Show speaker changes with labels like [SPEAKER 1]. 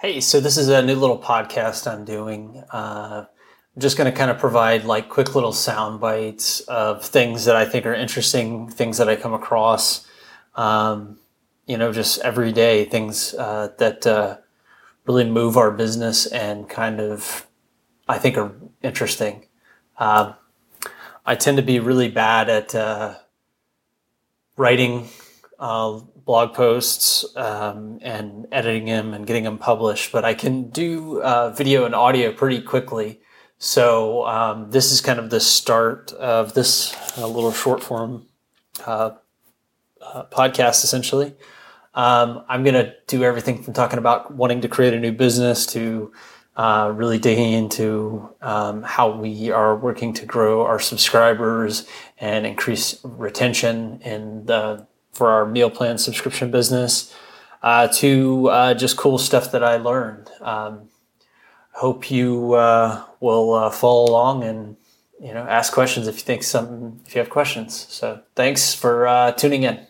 [SPEAKER 1] Hey, so this is a new little podcast I'm doing. Uh, I'm just going to kind of provide like quick little sound bites of things that I think are interesting, things that I come across, um, you know, just everyday things uh, that uh, really move our business and kind of I think are interesting. Um, I tend to be really bad at uh, writing uh, blog posts um, and editing them and getting them published, but I can do uh, video and audio pretty quickly. So um, this is kind of the start of this uh, little short form uh, uh, podcast, essentially. Um, I'm going to do everything from talking about wanting to create a new business to uh, really digging into um, how we are working to grow our subscribers and increase retention in the for our meal plan subscription business uh, to uh, just cool stuff that I learned. Um, hope you uh, will uh, follow along and you know ask questions if you think something if you have questions. So thanks for uh, tuning in.